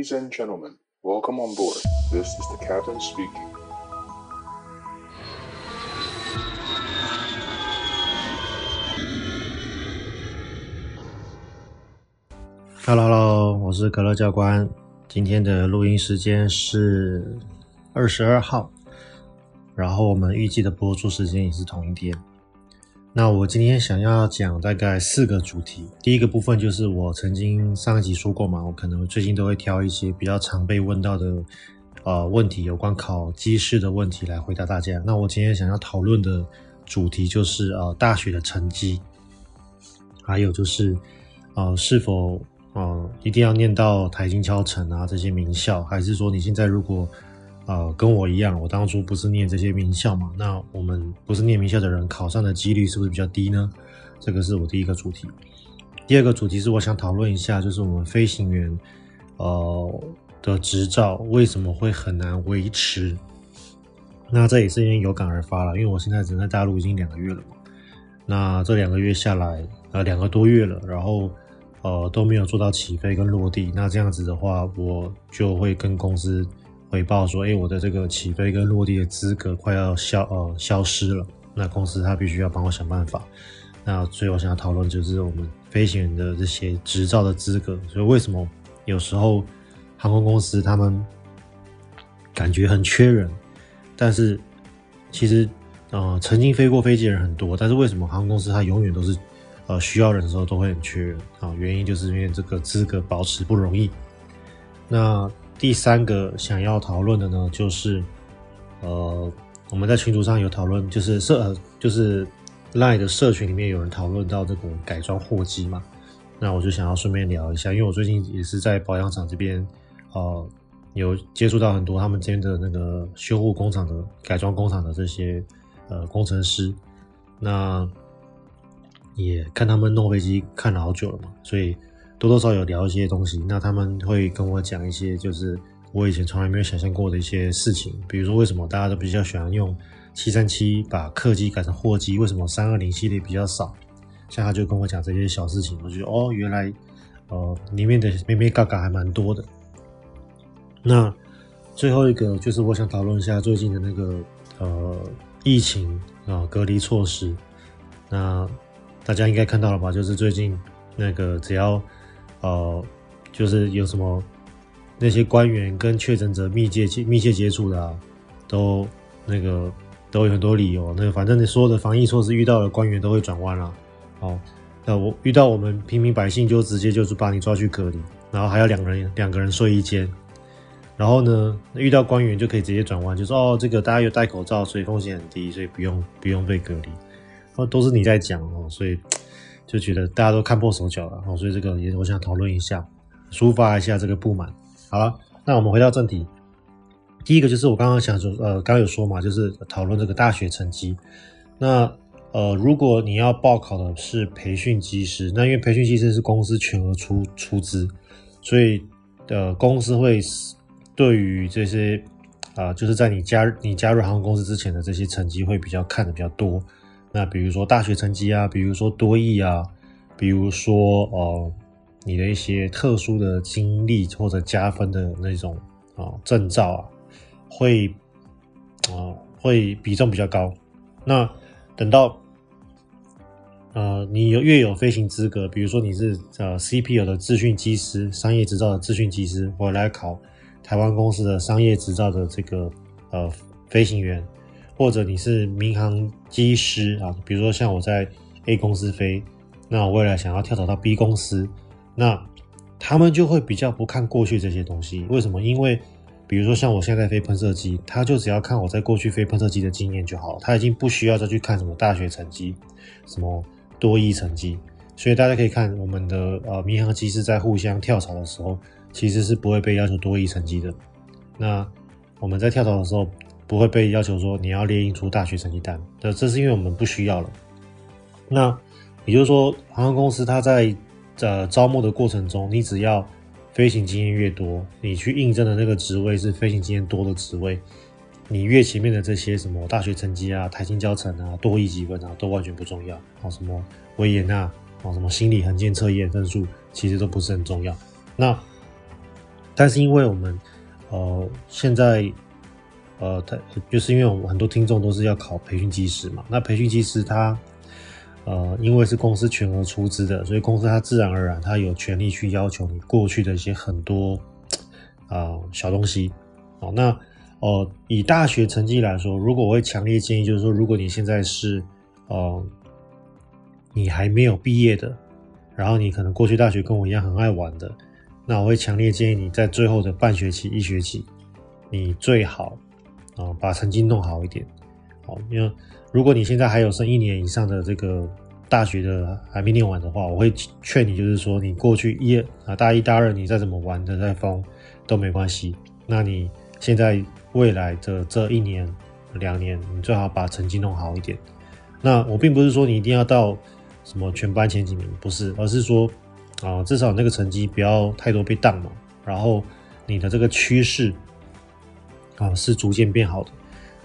Ladies and gentlemen, welcome on board. This is the captain speaking. Hello Hello，我是可乐教官。今天的录音时间是二十二号，然后我们预计的播出时间也是同一天。 那我今天想要讲大概四个主题。第一个部分就是我曾经上一集说过嘛，我可能最近都会挑一些比较常被问到的呃问题，有关考机试的问题来回答大家。那我今天想要讨论的主题就是呃大学的成绩，还有就是呃是否呃一定要念到台清交成啊这些名校，还是说你现在如果呃，跟我一样，我当初不是念这些名校嘛？那我们不是念名校的人，考上的几率是不是比较低呢？这个是我第一个主题。第二个主题是我想讨论一下，就是我们飞行员呃的执照为什么会很难维持？那这也是因为有感而发了，因为我现在人在大陆已经两个月了嘛。那这两个月下来，呃，两个多月了，然后呃都没有做到起飞跟落地。那这样子的话，我就会跟公司。回报说：“哎，我的这个起飞跟落地的资格快要消呃消失了。那公司他必须要帮我想办法。那所以我想要讨论就是我们飞行员的这些执照的资格。所以为什么有时候航空公司他们感觉很缺人，但是其实呃曾经飞过飞机的人很多，但是为什么航空公司它永远都是呃需要人的时候都会很缺人啊？原因就是因为这个资格保持不容易。那。”第三个想要讨论的呢，就是，呃，我们在群组上有讨论，就是社，呃，就是 Line 的社群里面有人讨论到这个改装货机嘛，那我就想要顺便聊一下，因为我最近也是在保养厂这边，呃，有接触到很多他们这边的那个修护工厂的改装工厂的这些呃工程师，那也看他们弄飞机看了好久了嘛，所以。多多少少有聊一些东西，那他们会跟我讲一些，就是我以前从来没有想象过的一些事情，比如说为什么大家都比较喜欢用七三七把客机改成货机，为什么三二零系列比较少？像他就跟我讲这些小事情，我觉得哦，原来呃里面的眉眉角角还蛮多的。那最后一个就是我想讨论一下最近的那个呃疫情啊、隔离措施，那大家应该看到了吧？就是最近那个只要呃，就是有什么那些官员跟确诊者密切密切接触的啊，都那个都有很多理由。那个反正你所有的防疫措施遇到的官员都会转弯了。好，那我遇到我们平民百姓就直接就是把你抓去隔离，然后还要两个人两个人睡一间。然后呢，遇到官员就可以直接转弯，就说哦，这个大家有戴口罩，所以风险很低，所以不用不用被隔离。哦，都是你在讲哦，所以。就觉得大家都看破手脚了，哦所以这个也我想讨论一下，抒发一下这个不满。好了，那我们回到正题。第一个就是我刚刚想说，呃，刚刚有说嘛，就是讨论这个大学成绩。那呃，如果你要报考的是培训机师，那因为培训机师是公司全额出出资，所以呃，公司会对于这些啊、呃，就是在你加你加入航空公司之前的这些成绩会比较看的比较多。那比如说大学成绩啊，比如说多益啊，比如说呃你的一些特殊的经历或者加分的那种啊、呃、证照啊，会啊、呃、会比重比较高。那等到呃你有越有飞行资格，比如说你是呃 CPL 的资训机师、商业执照的资训机师，我来考台湾公司的商业执照的这个呃飞行员。或者你是民航机师啊，比如说像我在 A 公司飞，那我未来想要跳槽到 B 公司，那他们就会比较不看过去这些东西。为什么？因为比如说像我现在飞喷射机，他就只要看我在过去飞喷射机的经验就好了，他已经不需要再去看什么大学成绩、什么多一成绩。所以大家可以看我们的呃民航机师在互相跳槽的时候，其实是不会被要求多一成绩的。那我们在跳槽的时候。不会被要求说你要列印出大学成绩单，这这是因为我们不需要了。那也就是说，航空公司它在呃招募的过程中，你只要飞行经验越多，你去应征的那个职位是飞行经验多的职位，你越前面的这些什么大学成绩啊、台清交成啊、多益几分啊，都完全不重要。啊，什么维也纳啊，什么心理横线测验分数，其实都不是很重要。那但是因为我们呃现在呃他就是因为我们很多听众都是要考培训技师嘛，那培训技师他呃因为是公司全额出资的，所以公司他自然而然他有权利去要求你过去的一些很多啊、小东西哦，那。哦，以大学成绩来说，如果我会强烈建议，就是说，如果你现在是，呃，你还没有毕业的，然后你可能过去大学跟我一样很爱玩的，那我会强烈建议你在最后的半学期、一学期，你最好啊、把成绩弄好一点。好，因为如果你现在还有剩一年以上的这个大学的还没念完的话，我会劝你，就是说，你过去一啊大一大二你再怎么玩的再疯都没关系。那你现在。未来的这一年、两年，你最好把成绩弄好一点。那我并不是说你一定要到什么全班前几名，不是，而是说啊，至少那个成绩不要太多被当嘛。然后你的这个趋势啊是逐渐变好的。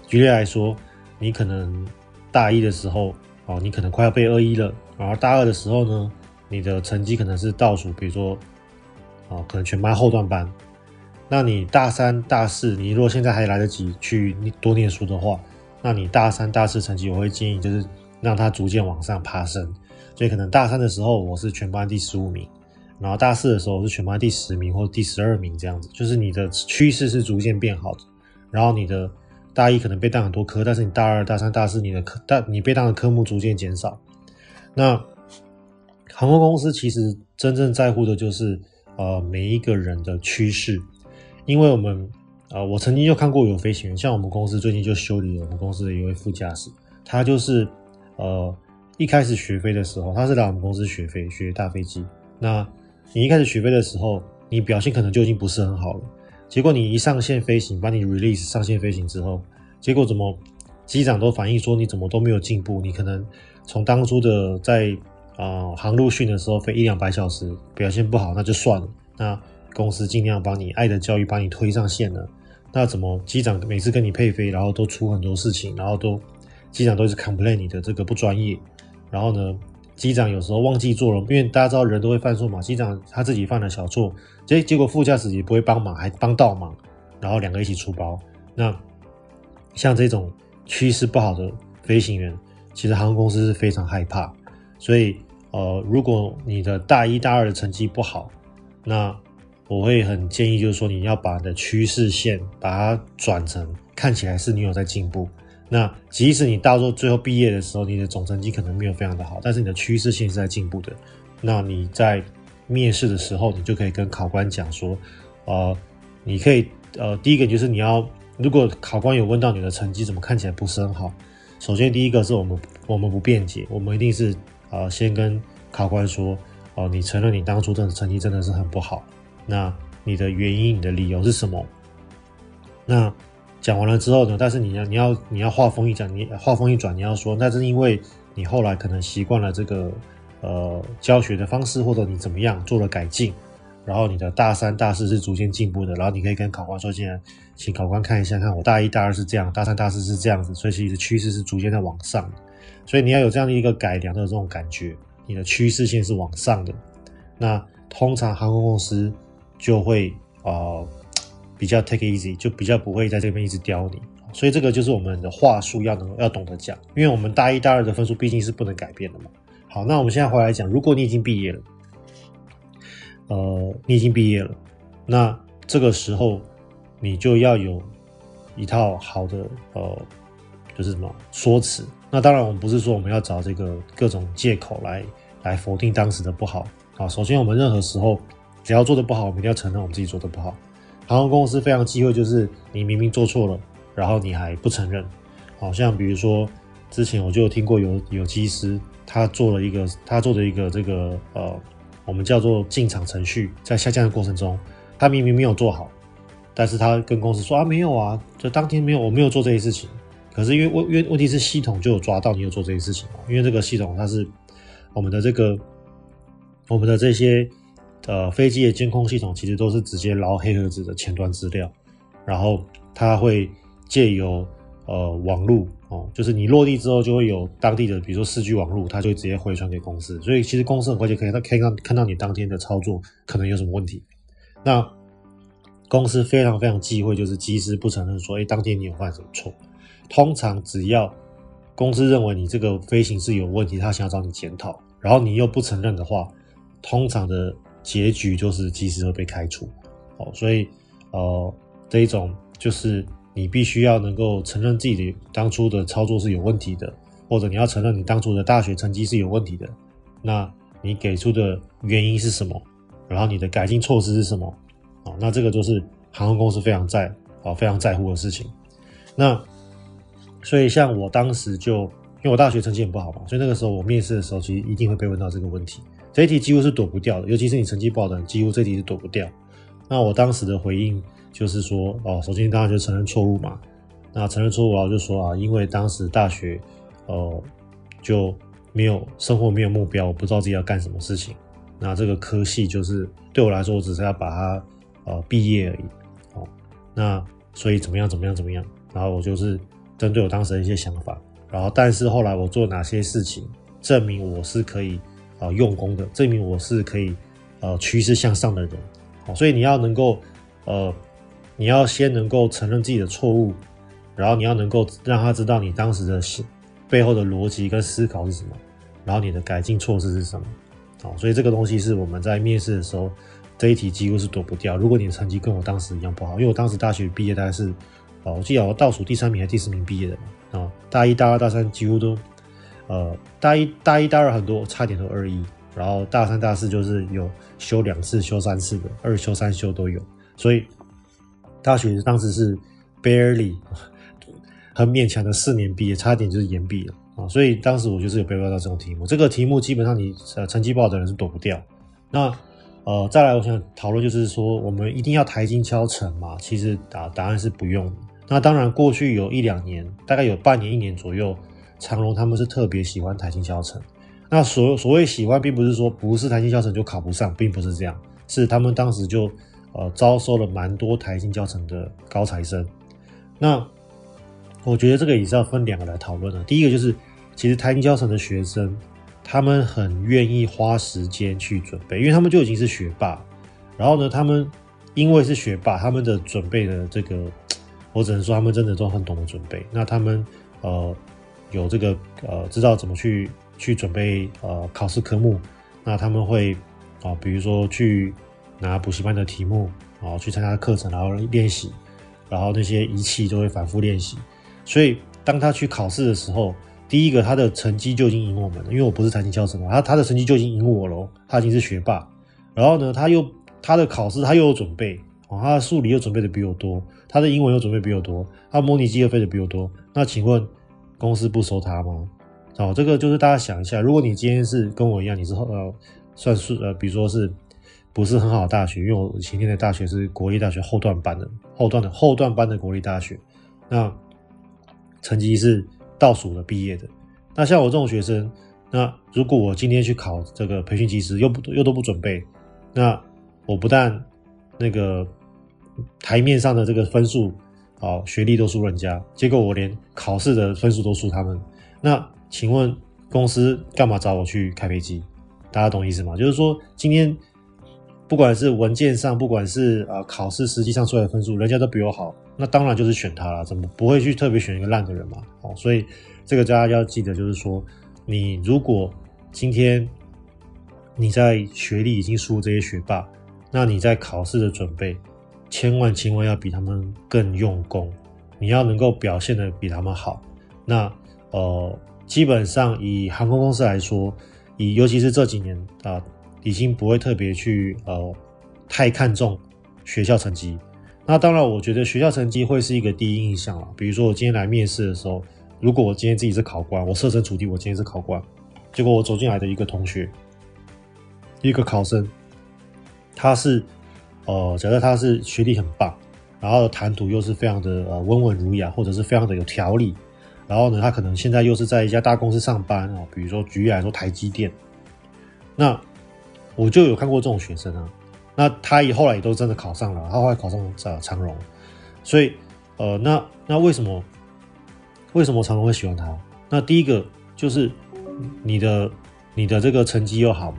举例来说，你可能大一的时候啊，你可能快要背二一了，然后大二的时候呢，你的成绩可能是倒数，比如说啊，可能全班后段班。那你大三、大四，你如果现在还来得及去多念书的话，那你大三、大四成绩，我会建议就是让它逐渐往上爬升。所以可能大三的时候我是全班第十五名，然后大四的时候我是全班第十名或第十二名这样子，就是你的趋势是逐渐变好的。然后你的大一可能被当很多科，但是你大二、大三、大四你的科，但你被当的科目逐渐减少。那航空公司其实真正在乎的就是呃每一个人的趋势。因为我们啊、呃，我曾经就看过有飞行员，像我们公司最近就修理了我们公司的一位副驾驶，他就是呃一开始学飞的时候，他是来我们公司学飞，学大飞机。那你一开始学飞的时候，你表现可能就已经不是很好了。结果你一上线飞行，把你 release 上线飞行之后，结果怎么机长都反映说你怎么都没有进步？你可能从当初的在啊、呃、航路训的时候飞一两百小时，表现不好，那就算了。那公司尽量帮你爱的教育把你推上线了，那怎么机长每次跟你配飞，然后都出很多事情，然后都机长都是 complain 你的这个不专业，然后呢，机长有时候忘记做了，因为大家知道人都会犯错嘛，机长他自己犯了小错，结结果副驾驶也不会帮忙，还帮倒忙，然后两个一起出包。那像这种趋势不好的飞行员，其实航空公司是非常害怕，所以呃，如果你的大一大二的成绩不好，那我会很建议，就是说你要把你的趋势线把它转成看起来是你有在进步。那即使你到时候最后毕业的时候，你的总成绩可能没有非常的好，但是你的趋势线是在进步的。那你在面试的时候，你就可以跟考官讲说，呃，你可以呃，第一个就是你要，如果考官有问到你的成绩怎么看起来不是很好，首先第一个是我们我们不辩解，我们一定是呃先跟考官说，哦、你承认你当初的成绩真的是很不好。那你的原因、你的理由是什么？那讲完了之后呢？但是你要、你要、你要话锋一转，你话锋一转，你要说，那是因为你后来可能习惯了这个呃教学的方式，或者你怎么样做了改进，然后你的大三、大四是逐渐进步的，然后你可以跟考官说，现在请考官看一下，看我大一、大二是这样，大三、大四是这样子，所以其实趋势是逐渐在往上，所以你要有这样的一个改良的这种感觉，你的趋势线是往上的。那通常航空公司。就会呃比较 take easy，就比较不会在这边一直刁你，所以这个就是我们的话术要能要懂得讲，因为我们大一大二的分数毕竟是不能改变的嘛。好，那我们现在回来讲，如果你已经毕业了，呃，你已经毕业了，那这个时候你就要有一套好的呃，就是什么说辞。那当然，我们不是说我们要找这个各种借口来来否定当时的不好啊。首先，我们任何时候。只要做的不好，我们一定要承认我们自己做的不好。航空公司非常忌讳，就是你明明做错了，然后你还不承认。好像比如说，之前我就有听过有有机师，他做了一个他做的一个这个呃，我们叫做进场程序，在下降的过程中，他明明没有做好，但是他跟公司说啊没有啊，就当天没有，我没有做这些事情。可是因为问因为问题是系统就有抓到你有做这些事情嘛，因为这个系统它是我们的这个我们的这些。呃，飞机的监控系统其实都是直接捞黑盒子的前端资料，然后它会借由呃网络哦，就是你落地之后就会有当地的，比如说四 G 网路，它就会直接回传给公司，所以其实公司很快就可以看到看到你当天的操作可能有什么问题。那公司非常非常忌讳，就是机师不承认说，哎，当天你有犯什么错。通常只要公司认为你这个飞行是有问题，他想要找你检讨，然后你又不承认的话，通常的结局就是机师会被开除。哦，所以呃，这一种就是你必须要能够承认自己的当初的操作是有问题的，或者你要承认你当初的大学成绩是有问题的。那你给出的原因是什么？然后你的改进措施是什么？啊，那这个就是航空公司非常在啊非常在乎的事情。那所以像我当时就因为我大学成绩很不好嘛，所以那个时候我面试的时候其实一定会被问到这个问题。这一题几乎是躲不掉的，尤其是你成绩不好的人，几乎这一题是躲不掉。那我当时的回应就是说，哦，首先当然就承认错误嘛。那承认错误，然后就说啊，因为当时大学，呃，就没有生活，没有目标，我不知道自己要干什么事情。那这个科系就是对我来说，我只是要把它呃毕业而已。哦，那所以怎么样，怎么样，怎么样？然后我就是针对我当时的一些想法，然后但是后来我做哪些事情，证明我是可以啊、用功的，证明我是可以呃趋势向上的人。所以你要能够，呃，你要先能够承认自己的错误，然后你要能够让他知道你当时的背后的逻辑跟思考是什么，然后你的改进措施是什么。好，所以这个东西是我们在面试的时候，这一题几乎是躲不掉。如果你的成绩跟我当时一样不好，因为我当时大学毕业大概是，哦，我记得我倒数第三名还是第四名毕业的嘛，啊，大一、大二、大三几乎都，呃，大一、大一、大二很多差点都二一。然后大三、大四就是有修两次、修三次的，二修、三修都有。所以大学当时是 barely 很勉强的四年毕业，差点就是延毕了啊！所以当时我就是有被问到这种题目。这个题目基本上你呃成绩不好的人是躲不掉。那呃再来，我想讨论就是说，我们一定要台金敲成嘛？其实答答案是不用。那当然，过去有一两年，大概有半年、一年左右，长荣他们是特别喜欢台金敲成。那所所谓喜欢，并不是说不是台金敲成就考不上，并不是这样，是他们当时就呃招收了蛮多台清交成的高材生。那我觉得这个也是要分两个来讨论的。第一个就是，其实台清交成的学生，他们很愿意花时间去准备，因为他们就已经是学霸。然后呢，他们因为是学霸，他们的准备的这个，我只能说他们真的都很懂得准备。那他们呃有这个呃知道怎么去。去准备呃考试科目，那他们会啊，比如说去拿补习班的题目，然后去参加课程，然后练习，然后那些仪器就会反复练习。所以当他去考试的时候，第一个他的成绩就已经赢我们了，因为我不是台清交成嘛，他他的成绩就已经赢我了，他已经是学霸。然后呢，他又他的考试他又有准备，哦，他的数理又准备的比我多，他的英文又准备比我多，他模拟机又飞的比我多。那请问公司不收他吗？哦，这个就是大家想一下，如果你今天是跟我一样，你是呃，算数呃，比如说是不是很好的大学？因为我前天的大学是国立大学后段班的，后段的后段班的国立大学，那成绩是倒数的毕业的。那像我这种学生，那如果我今天去考这个培训机师，又不又都不准备，那我不但那个台面上的这个分数，哦，学历都输人家，结果我连考试的分数都输他们，那。请问公司干嘛找我去开飞机？大家懂意思吗？就是说，今天不管是文件上，不管是呃考试实际上出来的分数，人家都比我好，那当然就是选他了，怎么不会去特别选一个烂的人嘛？哦，所以这个大家要记得，就是说，你如果今天你在学历已经输这些学霸，那你在考试的准备，千万千万要比他们更用功，你要能够表现得比他们好，那呃。基本上以航空公司来说，以尤其是这几年啊、已经不会特别去呃太看重学校成绩。那当然，我觉得学校成绩会是一个第一印象了。比如说我今天来面试的时候，如果我今天自己是考官，我设身处地，我今天是考官，结果我走进来的一个同学，一个考生，他是呃，假设他是学历很棒，然后谈吐又是非常的呃温文儒雅，或者是非常的有条理。然后呢，他可能现在又是在一家大公司上班哦，比如说举例来说台积电。那我就有看过这种学生啊，那他也后来也都真的考上了，他后来考上了长荣。所以呃，那那为什么为什么长荣会喜欢他？那第一个就是你的你的这个成绩又好嘛，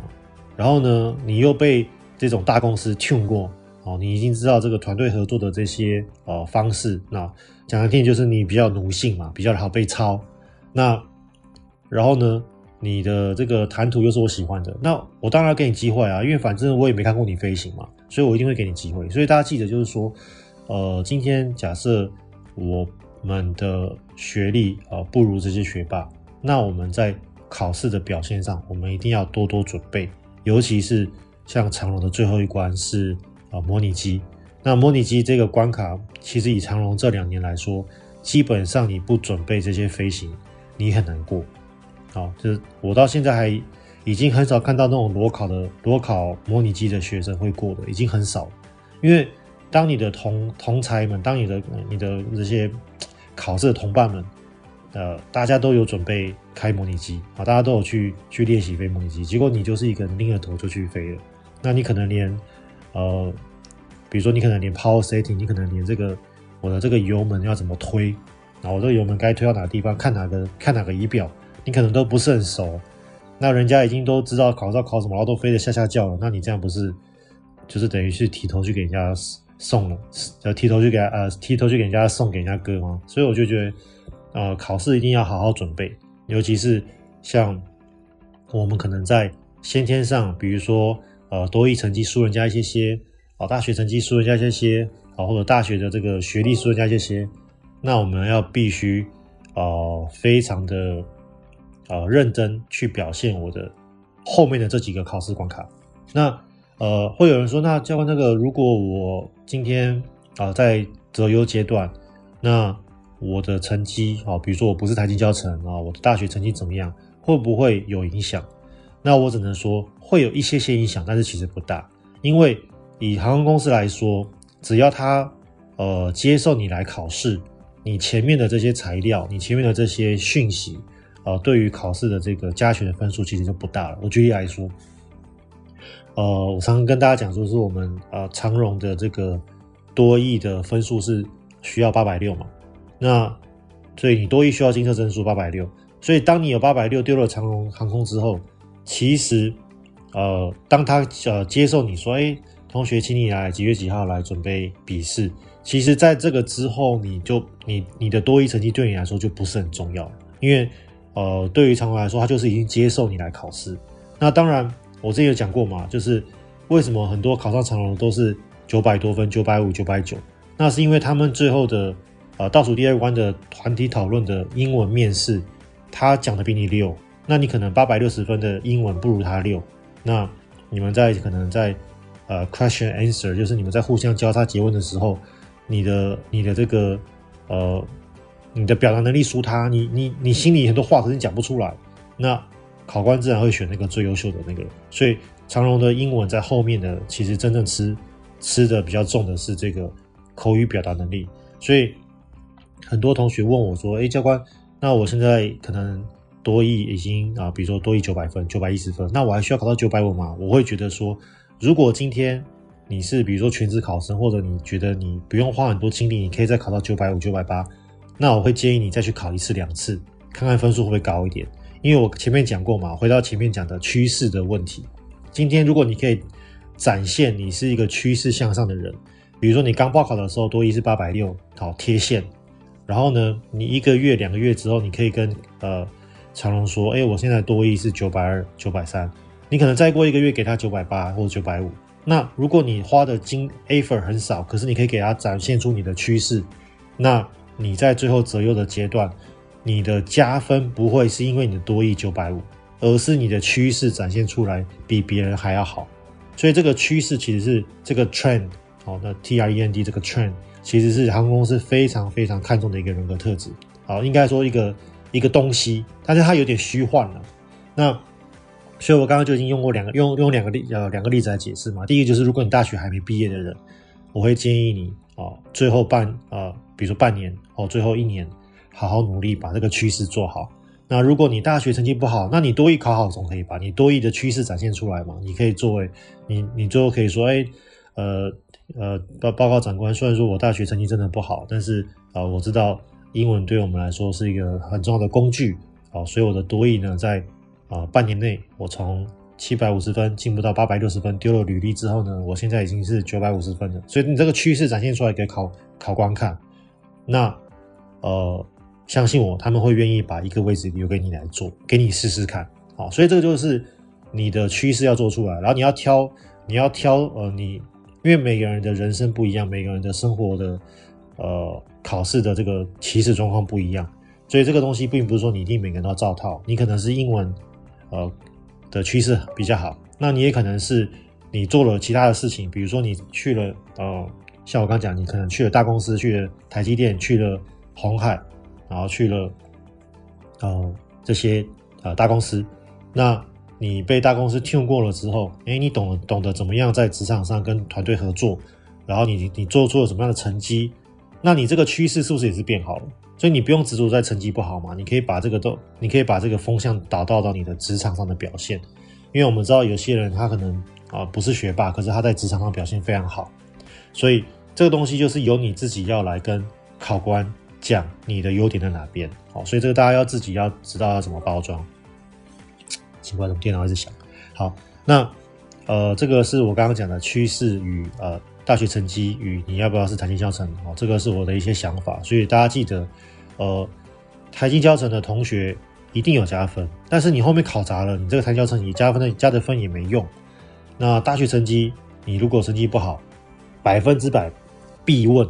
然后呢，你又被这种大公司训过哦，你已经知道这个团队合作的这些呃方式。那讲难听就是你比较奴性嘛，比较好被抄。那然后呢，你的这个谈吐又是我喜欢的，那我当然要给你机会啊，因为反正我也没看过你飞行嘛，所以我一定会给你机会。所以大家记得就是说，呃，今天假设我们的学历啊、呃、不如这些学霸，那我们在考试的表现上，我们一定要多多准备，尤其是像长荣的最后一关是啊、呃、模拟机。那模拟机这个关卡，其实以长荣这两年来说，基本上你不准备这些飞行，你很难过。好，就是我到现在还已经很少看到那种裸考的裸考模拟机的学生会过的，已经很少。因为当你的同同才们，当你的你的这些考试的同伴们，呃，大家都有准备开模拟机啊，大家都有去去练习飞模拟机，结果你就是一个人拎着头就去飞了。那你可能连呃，比如说你可能连 power setting，你可能连这个我的这个油门要怎么推，然后我这个油门该推到哪个地方，看哪个看哪个仪表。你可能都不是很熟，那人家已经都知道考照考什么，然后都飞得吓吓叫了。那你这样不是，就是等于是提头去给人家送了，呃，提头去给呃提头去给人家送给人家哥吗？所以我就觉得，呃，考试一定要好好准备，尤其是像我们可能在先天上，比如说呃多益成绩输人家一些些，啊、大学成绩输人家一些些，啊、或者大学的这个学历输人家一些些，那我们要必须呃非常的。呃，认真去表现我的后面的这几个考试关卡。那呃，会有人说，那教官那个，如果我今天啊、在择优阶段，那我的成绩啊、比如说我不是台清交成啊，我的大学成绩怎么样，会不会有影响？那我只能说会有一些些影响，但是其实不大，因为以航空公司来说，只要他呃接受你来考试，你前面的这些材料，你前面的这些讯息。呃，对于考试的这个加权的分数其实就不大了。我举例来说，呃，我常常跟大家讲说，是我们呃长荣的这个多益的分数是需要八百六嘛，那所以你多益需要金色证书八百六，所以当你有八百六丢了长荣航空之后，其实呃，当他呃接受你说，哎，同学，请你来几月几号来准备笔试，其实在这个之后，你就你你的多益成绩对你来说就不是很重要，因为。呃，对于常荣来说，他就是已经接受你来考试。那当然，我之前有讲过嘛，就是为什么很多考上长荣都是九百多分、九百五、九百九，那是因为他们最后的呃倒数第二关的团体讨论的英文面试，他讲的比你溜，那你可能八百六十分的英文不如他溜，那你们在可能在呃 question answer，就是你们在互相交叉詰问的时候，你的你的这个呃。你的表达能力输他，你你你心里很多话可是讲不出来，那考官自然会选那个最优秀的那个人。所以长荣的英文在后面的，其实真正吃吃的比较重的是这个口语表达能力。所以很多同学问我说：“哎，教官，那我现在可能多译已经啊，比如说多益九百分、九百一十分，那我还需要考到九百五吗？”我会觉得说，如果今天你是比如说全职考生，或者你觉得你不用花很多精力，你可以再考到九百五、九百八。那我会建议你再去考一次两次，看看分数会不会高一点。因为我前面讲过嘛，回到前面讲的趋势的问题。今天如果你可以展现你是一个趋势向上的人，比如说你刚报考的时候多益是八百六，好贴线。然后呢，你一个月、两个月之后，你可以跟呃长龙说，哎，我现在多益是九百二、九百三。你可能再过一个月给他九百八或者九百五。那如果你花的金 effort 很少，可是你可以给他展现出你的趋势，那。你在最后择优的阶段，你的加分不会是因为你的多益九百五，而是你的趋势展现出来比别人还要好。所以这个趋势其实是这个 trend，好，那 T R E N D 这个 trend 其实是航空公司非常非常看重的一个人格特质。好，应该说一个一个东西，但是它有点虚幻了。那所以我刚刚就已经用过两个用用两个例呃两个例子来解释嘛。第一个就是如果你大学还没毕业的人，我会建议你啊最后半啊。比如说半年哦，最后一年，好好努力把这个趋势做好。那如果你大学成绩不好，那你多益考好总可以把你多益的趋势展现出来嘛？你可以作为你，你最后可以说，哎，呃呃，报报告长官，虽然说我大学成绩真的不好，但是啊、我知道英文对我们来说是一个很重要的工具啊、所以我的多益呢，在啊、半年内，我从七百五十分进步到八百六十分，丢了履历之后呢，我现在已经是九百五十分了。所以你这个趋势展现出来给考考官看，那呃，相信我，他们会愿意把一个位置留给你来做，给你试试看。好，所以这个就是你的趋势要做出来，然后你要挑，你要挑呃，你因为每个人的人生不一样，每个人的生活的呃考试的这个起始状况不一样，所以这个东西并不是说你一定每个人都要照套，你可能是英文呃。的趋势比较好，那你也可能是你做了其他的事情，比如说你去了呃，像我刚讲，你可能去了大公司，去了台积电，去了红海，然后去了呃这些呃大公司，那你被大公司跳过了之后，诶，你懂懂得怎么样在职场上跟团队合作，然后你你做出了什么样的成绩，那你这个趋势是不是也是变好了？所以你不用执着在成绩不好嘛，你可以把这个都，你可以把这个风向导到到你的职场上的表现，因为我们知道有些人他可能啊不是学霸，可是他在职场上表现非常好，所以这个东西就是由你自己要来跟考官讲你的优点在哪边，好，所以这个大家要自己要知道要怎么包装。奇怪，怎么电脑一直响？好，那呃这个是我刚刚讲的趋势与呃。大学成绩与你要不要是台清交成哦，这个是我的一些想法，所以大家记得，呃，台清交成的同学一定有加分，但是你后面考砸了，你这个台清交成你加分的加的分也没用。那大学成绩，你如果成绩不好，百分之百必问，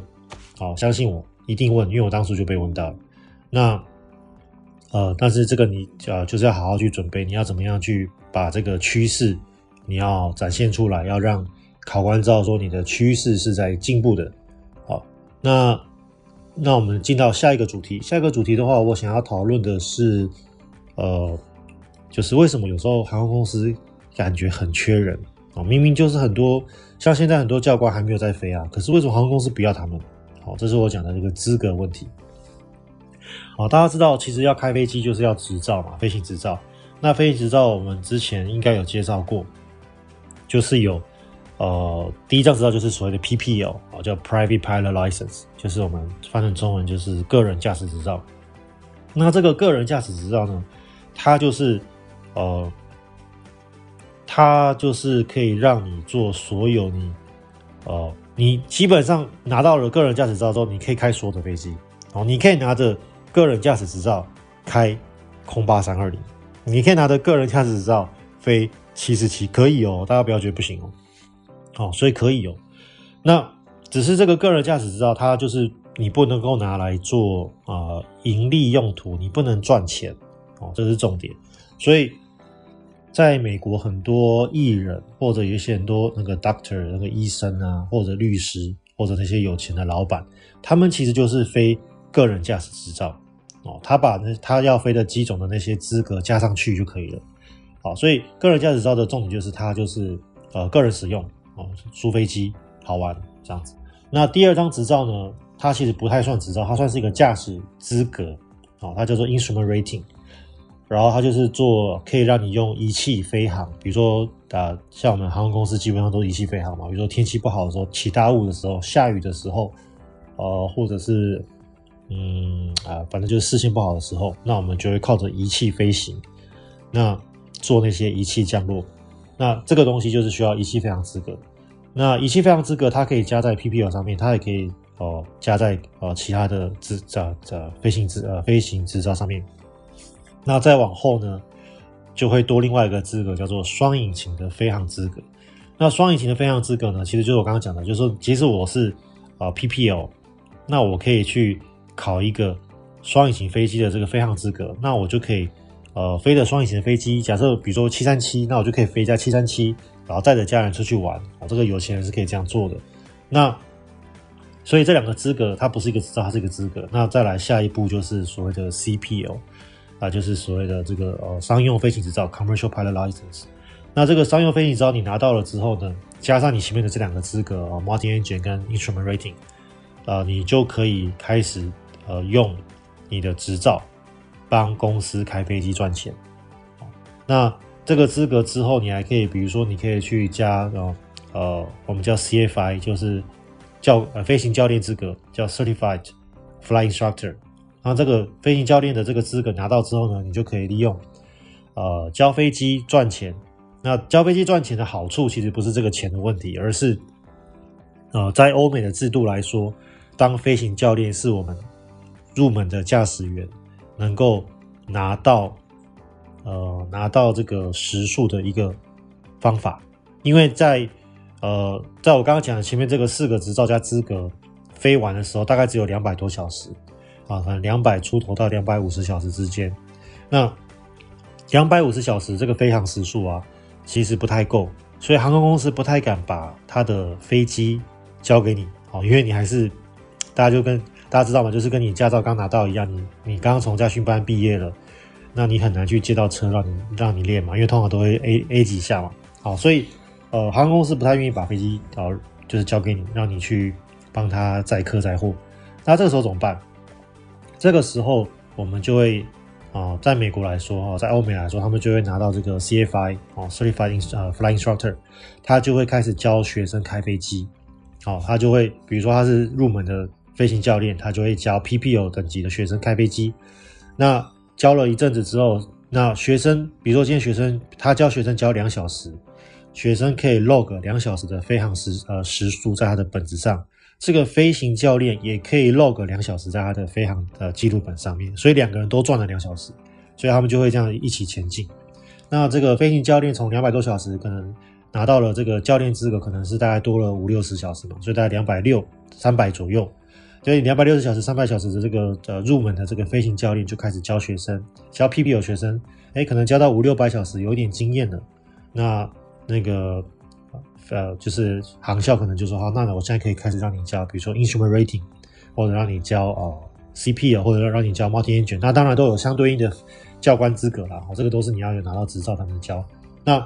好，相信我一定问，因为我当初就被问到了。那呃，但是这个你呃就是要好好去准备，你要怎么样去把这个趋势你要展现出来，要让。考官知道说你的趋势是在进步的，好，那那我们进到下一个主题。下一个主题的话，我想要讨论的是，呃，就是为什么有时候航空公司感觉很缺人明明就是很多，像现在很多教官还没有在飞啊，可是为什么航空公司不要他们？好，这是我讲的这个资格问题。好，大家知道，其实要开飞机就是要执照嘛，飞行执照。那飞行执照我们之前应该有介绍过，就是有。呃，第一张执照就是所谓的 PPL 啊，叫 Private Pilot License，就是我们翻成中文就是个人驾驶执照。那这个个人驾驶执照呢，它就是呃，它就是可以让你做所有你呃，你基本上拿到了个人驾驶照之后，你可以开所有的飞机哦，你可以拿着个人驾驶执照开空巴三二零，你可以拿着个人驾驶执照飞七四七，可以哦，大家不要觉得不行哦。哦，所以可以哦。那只是这个个人驾驶执照，它就是你不能够拿来做啊、呃、盈利用途，你不能赚钱哦，这是重点。所以，在美国很多艺人或者有一些很多那个 doctor 那个医生啊，或者律师或者那些有钱的老板，他们其实就是飞个人驾驶执照哦，他把那他要飞的机种的那些资格加上去就可以了。好，所以个人驾驶照的重点就是它就是呃个人使用。哦，租飞机好玩这样子。那第二张执照呢？它其实不太算执照，它算是一个驾驶资格。哦，它叫做 Instrument Rating。然后它就是做可以让你用仪器飞航，比如说啊、像我们航空公司基本上都仪器飞航嘛。比如说天气不好的时候，起大雾的时候，下雨的时候，呃，或者是嗯啊、反正就是视线不好的时候，那我们就会靠着仪器飞行，那做那些仪器降落。那这个东西就是需要仪器飞行资格。那仪器飞行资格，它可以加在 PPL 上面，它也可以哦、呃、加在呃其他的执照呃飞行执呃飞行执照上面。那再往后呢，就会多另外一个资格，叫做双引擎的飞行资格。那双引擎的飞行资格呢，其实就是我刚刚讲的，就是说，即使我是呃 PPL，那我可以去考一个双引擎飞机的这个飞行资格，那我就可以。呃，飞的双引擎的飞机，假设比如说七三七，那我就可以飞一架七三七，然后带着家人出去玩。啊，这个有钱人是可以这样做的。那所以这两个资格，它不是一个执照，它是一个资格。那再来下一步就是所谓的 CPL 啊，就是所谓的这个呃商用飞行执照 （Commercial Pilot License）。那这个商用飞行执照你拿到了之后呢，加上你前面的这两个资格啊，Multi-Engine 跟 Instrument Rating，呃，你就可以开始呃用你的执照。帮公司开飞机赚钱，那这个资格之后，你还可以，比如说，你可以去加呃呃，我们叫 CFI，就是教呃飞行教练资格，叫 Certified Flying Instructor。那这个飞行教练的这个资格拿到之后呢，你就可以利用呃教飞机赚钱，那教飞机赚钱的好处，其实不是这个钱的问题，而是，呃，在欧美的制度来说，当飞行教练是我们入门的驾驶员，能够拿到，呃，拿到这个时数的一个方法，因为在，呃，在我刚刚讲的前面这个四个执照加资格飞完的时候，大概只有两百多小时，啊，可能两百出头到两百五十小时之间，那两百五十小时这个飞行时数啊。其实不太够，所以航空公司不太敢把他的飞机交给你哦，因为你还是大家就跟大家知道嘛，就是跟你驾照刚拿到一样，你你刚刚从驾训班毕业了，那你很难去借到车让你让你练嘛，因为通常都会 A A 几下嘛，好，所以呃航空公司不太愿意把飞机哦就是交给你，让你去帮他载客载货，那这个时候怎么办？这个时候我们就会。啊，在美国来说，哈，在欧美来说，他们就会拿到这个 CFI 哦，Certified in 呃 Flying Instructor，他就会开始教学生开飞机。好，他就会，比如说他是入门的飞行教练，他就会教 PPL 等级的学生开飞机。那教了一阵子之后，那学生，比如说今天学生他教学生教两小时，学生可以 log 两小时的飞行时呃时数在他的本子上。这个飞行教练也可以 log 两小时在他的飞行的记录本上面，所以两个人都赚了两小时，所以他们就会这样一起前进。那这个飞行教练从两百多小时可能拿到了这个教练资格，可能是大概多了五六十小时嘛，所以大概两百六三百左右。所以两百六十小时、三百小时的这个呃入门的这个飞行教练就开始教学生，教 PPL 学生，哎，可能教到五六百小时，有一点经验了。那那个。呃，就是航校可能就说好，那我现在可以开始让你教，比如说 instrument rating，或者让你教呃 CP 啊，或者让你教 multi engine，那当然都有相对应的教官资格啦。哦，这个都是你要有拿到执照才能教。那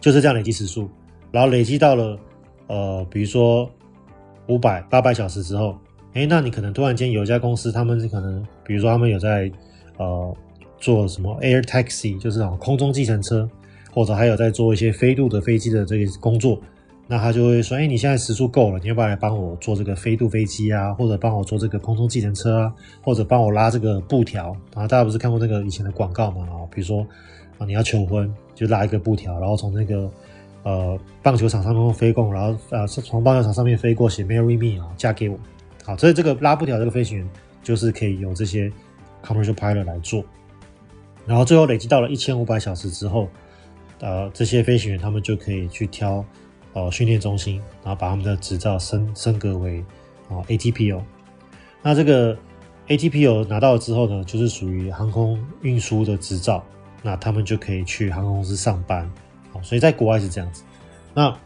就是这样累积时数，然后累积到了呃，比如说五百、八百小时之后，诶，那你可能突然间有一家公司，他们是可能，比如说他们有在呃做什么 air taxi，就是那种空中计程车。或者还有在做一些飞渡的飞机的这个工作，那他就会说：“哎，你现在时速够了，你要不要来帮我做这个飞渡飞机啊？或者帮我做这个空中计程车啊？或者帮我拉这个布条啊？大家不是看过那个以前的广告吗？啊，比如说啊，你要求婚就拉一个布条，然后从那个呃棒球场上面飞过，然后呃从棒球场上面飞过写 ‘Marry me’ 啊，嫁给我。好，所以这个拉布条这个飞行员就是可以由这些 commercial pilot 来做，然后最后累积到了一千五百小时之后。呃，这些飞行员他们就可以去挑呃训练中心，然后把他们的执照升升格为啊 ATPL。那这个 ATPO 拿到了之后呢，就是属于航空运输的执照，那他们就可以去航空公司上班。好，所以在国外是这样子。那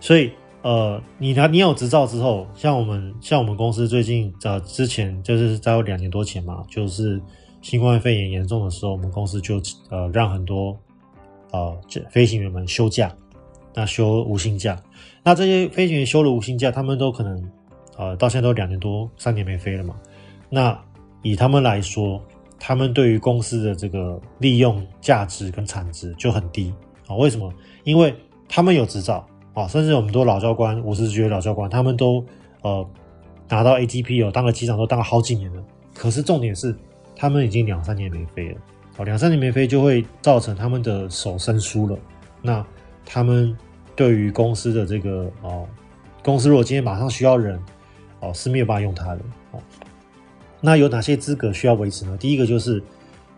所以呃，你拿你有执照之后，像我们像我们公司最近呃之前就是在两年多前嘛，就是新冠肺炎严重的时候，我们公司就呃让很多。呃，这飞行员们休假，那休无薪假，那这些飞行员休了无薪假，他们都可能，呃，到现在都两年多、三年没飞了嘛。那以他们来说，他们对于公司的这个利用价值跟产值就很低啊。为什么？因为他们有执照啊，甚至有很多老教官、五十级老教官，他们都呃拿到 ATP 有当了机长，都当了好几年了。可是重点是，他们已经两三年没飞了。哦，两三年没飞就会造成他们的手生疏了。那他们对于公司的这个哦，公司如果今天马上需要人哦，是没有办法用他的哦。那有哪些资格需要维持呢？第一个就是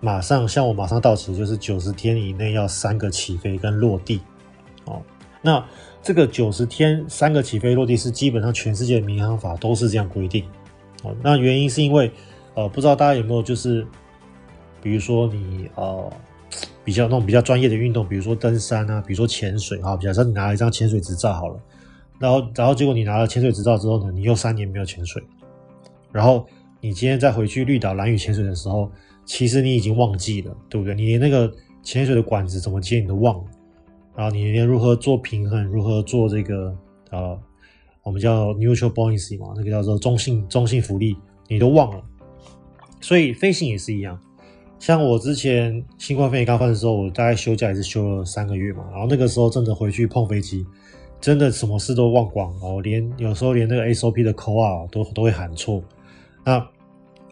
马上像我马上到期，就是九十天以内要三个起飞跟落地哦。那这个九十天三个起飞落地是基本上全世界的民航法都是这样规定哦。那原因是因为呃，不知道大家有没有就是。比如说你呃 比较那种比较专业的运动，比如说登山啊，比如说潜水啊，假设你拿了一张潜水执照好了，然后然后结果你拿了潜水执照之后呢，你又三年没有潜水，然后你今天再回去绿岛蓝屿潜水的时候，其实你已经忘记了，对不对？你连那个潜水的管子怎么接你都忘了，然后你连如何做平衡，如何做这个呃我们叫 neutral buoyancy 嘛，那个叫做中性中性浮力，你都忘了，所以飞行也是一样。像我之前新冠肺炎刚发的时候，我大概休假也是休了三个月嘛，然后那个时候真的回去碰飞机，真的什么事都忘光，然后连有时候连那个 SOP 的 call 啊都都会喊错，那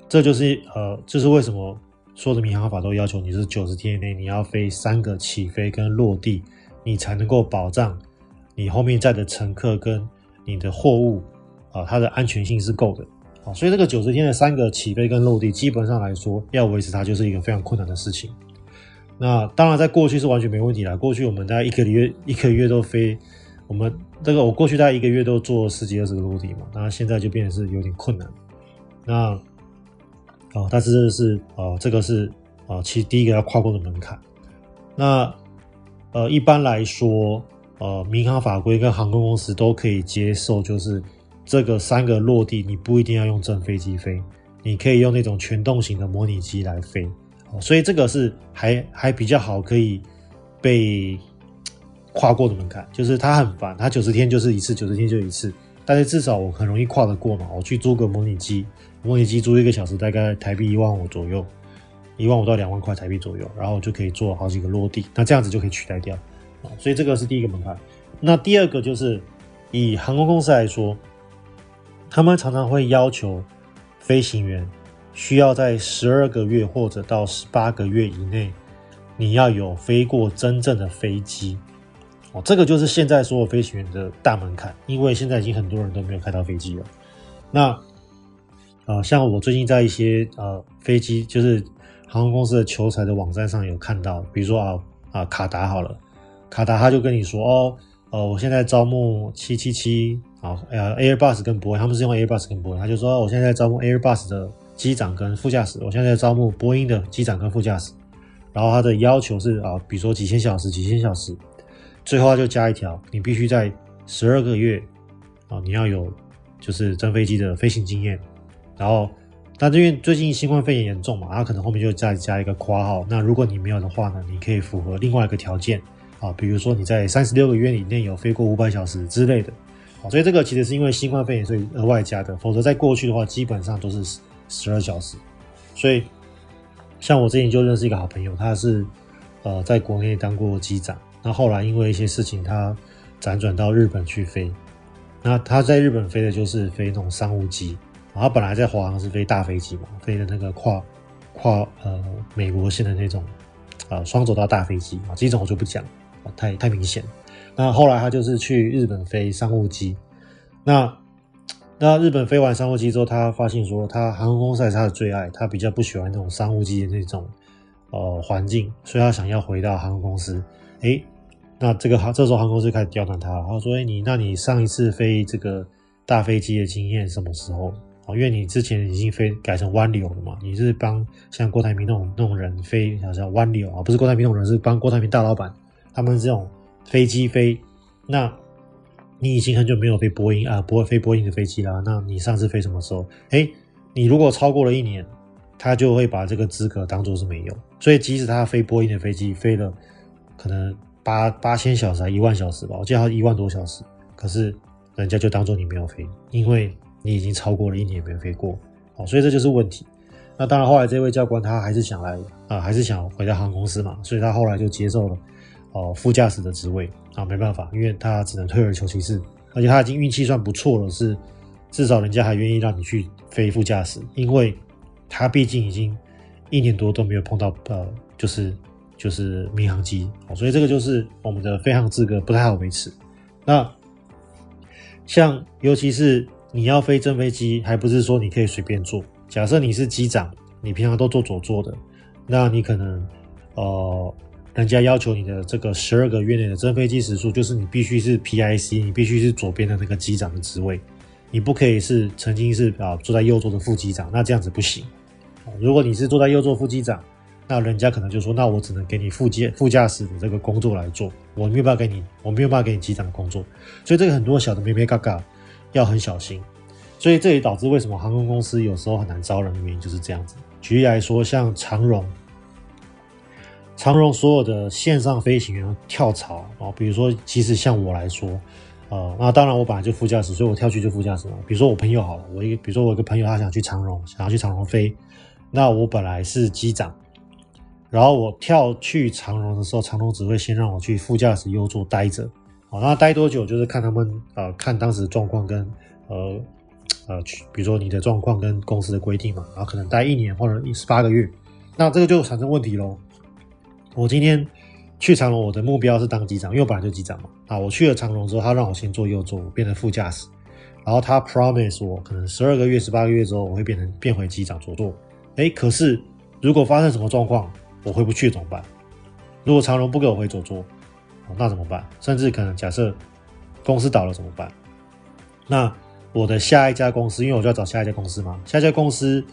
这就是呃，这、就是为什么所有的民航法都要求你是九十天以内你要飞三个起飞跟落地，你才能够保障你后面载的乘客跟你的货物啊，它的安全性是够的。啊。所以这个九十天的三个起飞跟落地，基本上来说要维持它就是一个非常困难的事情。那当然，在过去是完全没问题啦。过去我们大概一个月一个月都飞，我们这个我过去大概一个月都做十几二十个落地嘛。那现在就变得是有点困难。那哦，但是这是呃，这个是呃，其实第一个要跨过的门槛。那呃，一般来说，呃，民航法规跟航空公司都可以接受，就是这个三个落地，你不一定要用真飞机飞，你可以用那种全动型的模拟机来飞。哦，所以这个是还还比较好，可以被跨过的门槛。就是它很烦，它九十天就是一次，九十天就一次，但是至少我很容易跨得过嘛。我去租个模拟机。模拟机租一个小时大概台币一万五左右，一万五到两万块台币左右，然后就可以做好几个落地，那这样子就可以取代掉啊。所以这个是第一个门槛。那第二个就是以航空公司来说，他们常常会要求飞行员需要在十二个月或者到十八个月以内，你要有飞过真正的飞机哦。这个就是现在所有飞行员的大门槛，因为现在已经很多人都没有开到飞机了。那、呃，像我最近在一些呃飞机，就是航空公司的求才的网站上有看到，比如说啊啊卡达好了，卡达他就跟你说哦，呃，我现在招募七七七啊，呃 Airbus 跟波音，他们是用 Airbus 跟波音，他就说我现在在招募 Airbus 的机长跟副驾驶，我现在在招募波音的机长跟副驾驶，然后他的要求是啊，比如说几千小时，几千小时，最后他就加一条，你必须在十二个月啊，你要有就是真飞机的飞行经验。然后，但因为最近新冠肺炎严重嘛，他可能后面就再加一个括号。那如果你没有的话呢，你可以符合另外一个条件啊，比如说你在三十六个月以内有飞过五百小时之类的。所以这个其实是因为新冠肺炎所以额外加的，否则在过去的话基本上都是十二小时。所以，像我之前就认识一个好朋友，他是呃在国内当过机长，那后来因为一些事情，他辗转到日本去飞。那他在日本飞的就是飞那种商务机。他本来在华航是飞大飞机嘛，飞的那个跨跨呃美国线的那种呃双走道大飞机啊，这种我就不讲啊，太太明显。那后来他就是去日本飞商务机，那那日本飞完商务机之后，他发现说他航空公司还是他的最爱，他比较不喜欢那种商务机的那种呃环境，所以他想要回到航空公司。诶，那这个航这时候航空公司开始刁难他，他说：“诶，你那你上一次飞这个大飞机的经验什么时候？”哦，因为你之前已经飞改成湾流了嘛，你是帮像郭台铭那种那种人飞，好像湾流啊，不是郭台铭那种人，是帮郭台铭大老板他们这种飞机飞。那你已经很久没有飞波音啊，不会飞波音的飞机啦。那你上次飞什么时候？诶，你如果超过了一年，他就会把这个资格当做是没有。所以即使他飞波音的飞机飞了可能八八千小时还一万小时吧，我记得他一万多小时，可是人家就当做你没有飞，因为。你已经超过了一年没有飞过，哦，所以这就是问题。那当然，后来这位教官他还是想来啊、还是想回到航空公司嘛，所以他后来就接受了哦、副驾驶的职位啊，没办法，因为他只能退而求其次，而且他已经运气算不错了，是至少人家还愿意让你去飞副驾驶，因为他毕竟已经一年多都没有碰到呃，就是就是民航机，所以这个就是我们的飞航资格不太好维持。那像尤其是。你要飞真飞机，还不是说你可以随便坐。假设你是机长，你平常都坐左座的，那你可能，呃，人家要求你的这个十二个月内的真飞机时数，就是你必须是 PIC，你必须是左边的那个机长的职位，你不可以是曾经是啊坐在右座的副机长，那这样子不行。如果你是坐在右座副机长，那人家可能就说，那我只能给你副机副驾驶的这个工作来做，我没有办法给你，我没有办法给你机长的工作。所以这个很多小的眉眉角角。要很小心，所以这也导致为什么航空公司有时候很难招人的原因就是这样子。举例来说，像长荣，长荣所有的线上飞行员跳槽啊，比如说，其实像我来说，呃，那当然我本来就副驾驶，所以我跳去就副驾驶嘛。比如说我朋友好了，我一个，比如说我一个朋友他想去长荣，想要去长荣飞，那我本来是机长，然后我跳去长荣的时候，长荣只会先让我去副驾驶右座待着。好那待多久就是看他们呃，看当时状况跟呃呃去，比如说你的状况跟公司的规定嘛，然后可能待一年或者十八个月，那这个就产生问题喽。我今天去长隆，我的目标是当机长，因为我本来就机长嘛。啊，我去了长隆之后，他让我先坐右座，我变成副驾驶。然后他 promise 我，可能十二个月、十八个月之后，我会变成变回机长左座。哎，可是如果发生什么状况，我回不去怎么办？如果长隆不给我回左座，那怎么办？甚至可能假设公司倒了怎么办？那我的下一家公司，因为我就要找下一家公司嘛，下一家公司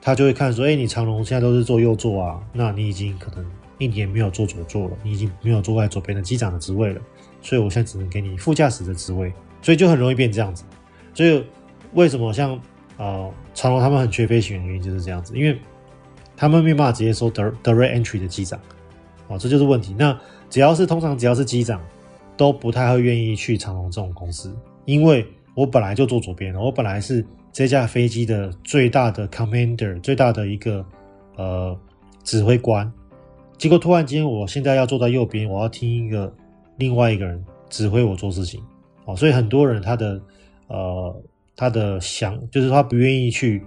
他就会看说，哎，你长隆现在都是坐右座啊，那你已经可能一年没有坐左座了，你已经没有坐在左边的机长的职位了，所以我现在只能给你副驾驶的职位，所以就很容易变这样子。所以为什么像呃长荣他们很缺飞行员的原因就是这样子，因为他们没办法直接收 direct entry 的机长，哦，这就是问题。那只要是通常只要是机长，都不太会愿意去长荣这种公司，因为我本来就坐左边，我本来是这架飞机的最大的 commander，最大的一个呃指挥官，结果突然间我现在要坐在右边，我要听一个另外一个人指挥我做事情，哦，所以很多人他的。呃，他的想就是他不愿意去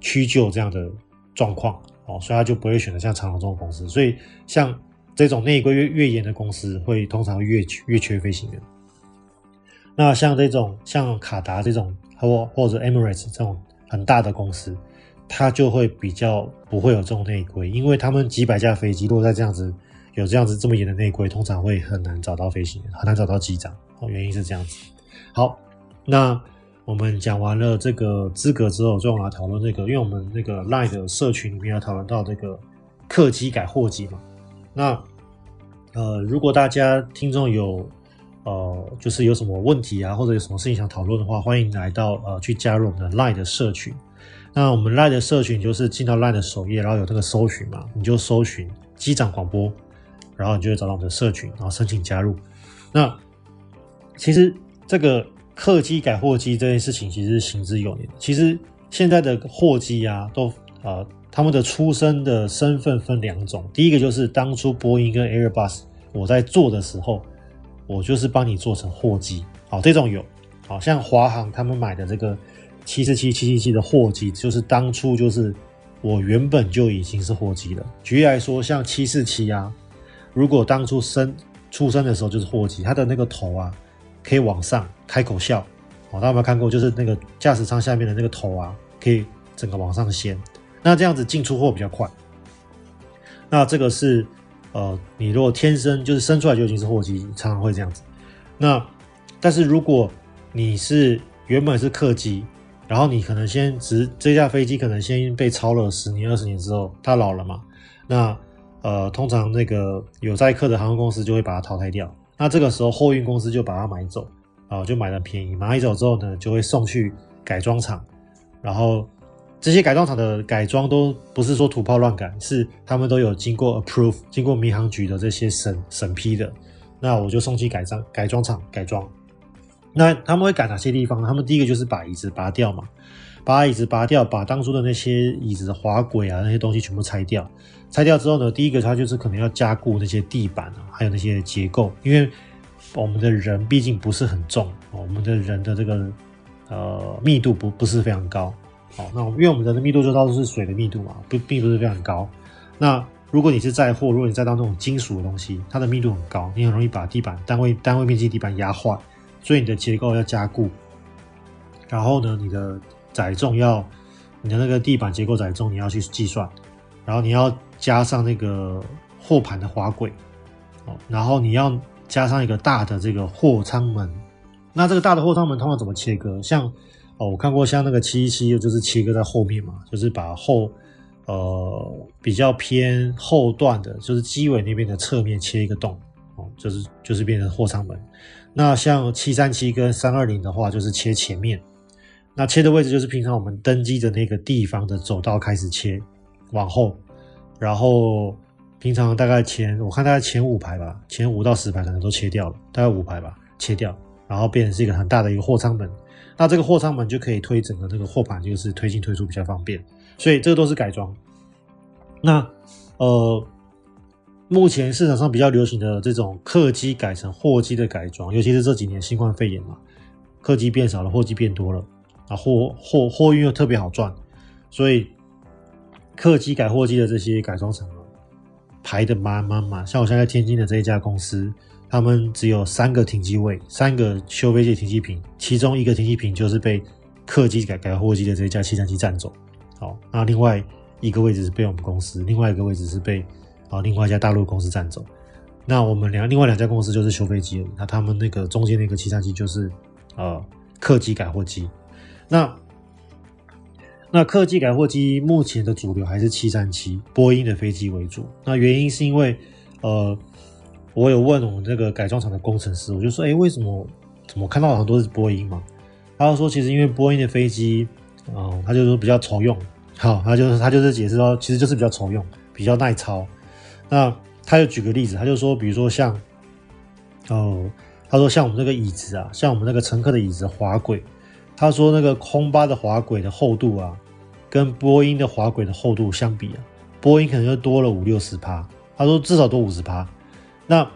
屈就这样的状况哦，所以他就不会选择像长荣这种公司。所以像这种内规越越严的公司，会通常越越缺飞行员。那像这种像卡达这种或或者 Emirates 这种很大的公司，它就会比较不会有这种内规，因为他们几百架飞机，落在这样子有这样子这么严的内规，通常会很难找到飞行员，很难找到机长哦，原因是这样子。好。那我们讲完了这个资格之后，就我们来讨论这个，因为我们那个 Line 的社群里面要讨论到这个客机改货机嘛。那呃，如果大家听众有呃，就是有什么问题啊，或者有什么事情想讨论的话，欢迎来到呃，去加入我们的 Line 的社群。那我们 Line 的社群就是进到 Line 的首页，然后有这个搜寻嘛，你就搜寻机长广播，然后你就会找到我们的社群，然后申请加入。那其实这个。客机改货机这件事情其实是行之有年。其实现在的货机啊，都呃，他们的出生的身份分两种。第一个就是当初波音跟 Airbus 我在做的时候，我就是帮你做成货机。好，这种有，好像华航他们买的这个七四七、七七七的货机，就是当初就是我原本就已经是货机了。举例来说，像七四七啊，如果当初生出生的时候就是货机，它的那个头啊。可以往上开口笑，哦，大家有没有看过？就是那个驾驶舱下面的那个头啊，可以整个往上掀。那这样子进出货比较快。那这个是呃，你如果天生就是生出来就已经是货机，常常会这样子。那但是如果你是原本是客机，然后你可能先只这架飞机可能先被超了十年二十年之后，它老了嘛？那呃，通常那个有载客的航空公司就会把它淘汰掉。那这个时候，货运公司就把它买走，啊，就买的便宜。买走之后呢，就会送去改装厂，然后这些改装厂的改装都不是说土炮乱改，是他们都有经过 approve，经过民航局的这些审审批的。那我就送去改装改装厂改装。那他们会改哪些地方？他们第一个就是把椅子拔掉嘛，把椅子拔掉，把当初的那些椅子的滑轨啊那些东西全部拆掉。拆掉之后呢，第一个它就是可能要加固那些地板啊，还有那些结构，因为我们的人毕竟不是很重，我们的人的这个呃密度不不是非常高，好，那因为我们人的密度就都是水的密度嘛，不并不是非常高。那如果你是载货，如果你载到那种金属的东西，它的密度很高，你很容易把地板单位单位面积地板压坏，所以你的结构要加固。然后呢，你的载重要，你的那个地板结构载重你要去计算，然后你要。加上那个货盘的滑轨，哦，然后你要加上一个大的这个货舱门。那这个大的货舱门通常怎么切割？像哦，我看过像那个七七七，就是切割在后面嘛，就是把后呃比较偏后段的，就是机尾那边的侧面切一个洞，哦，就是就是变成货舱门。那像七三七跟三二零的话，就是切前面。那切的位置就是平常我们登机的那个地方的走道开始切，往后。然后平常大概前我看大概前五排吧，前五到十排可能都切掉了，大概五排吧切掉，然后变成是一个很大的一个货舱门。那这个货舱门就可以推整个那个货盘，就是推进推出比较方便。所以这个都是改装。那呃，目前市场上比较流行的这种客机改成货机的改装，尤其是这几年新冠肺炎嘛，客机变少了，货机变多了啊，货货货运又特别好赚，所以。客机改货机的这些改装厂排的满满满。像我现在天津的这一家公司，他们只有三个停机位，三个修飞机停机坪，其中一个停机坪就是被客机改改货机的这一架七三七占走。好，那另外一个位置是被我们公司，另外一个位置是被啊另外一家大陆公司占走。那我们两另外两家公司就是修飞机而已，那他们那个中间那个七三七就是呃客机改货机。那那客机改货机目前的主流还是七三七波音的飞机为主。那原因是因为呃我有问我们这个改装厂的工程师，我就说哎为什么怎么看到很多是波音嘛？他就说其实因为波音的飞机。哦、嗯，他就说比较丑用，好，他就是他就是解释说，其实就是比较丑用，比较耐操。那他就举个例子，他就说，比如说像，哦，他说像我们那个椅子啊，像我们那个乘客的椅子滑轨，他说那个空巴的滑轨的厚度啊，跟波音的滑轨的厚度相比啊，波音可能就多了五六十趴，他说至少多五十趴。那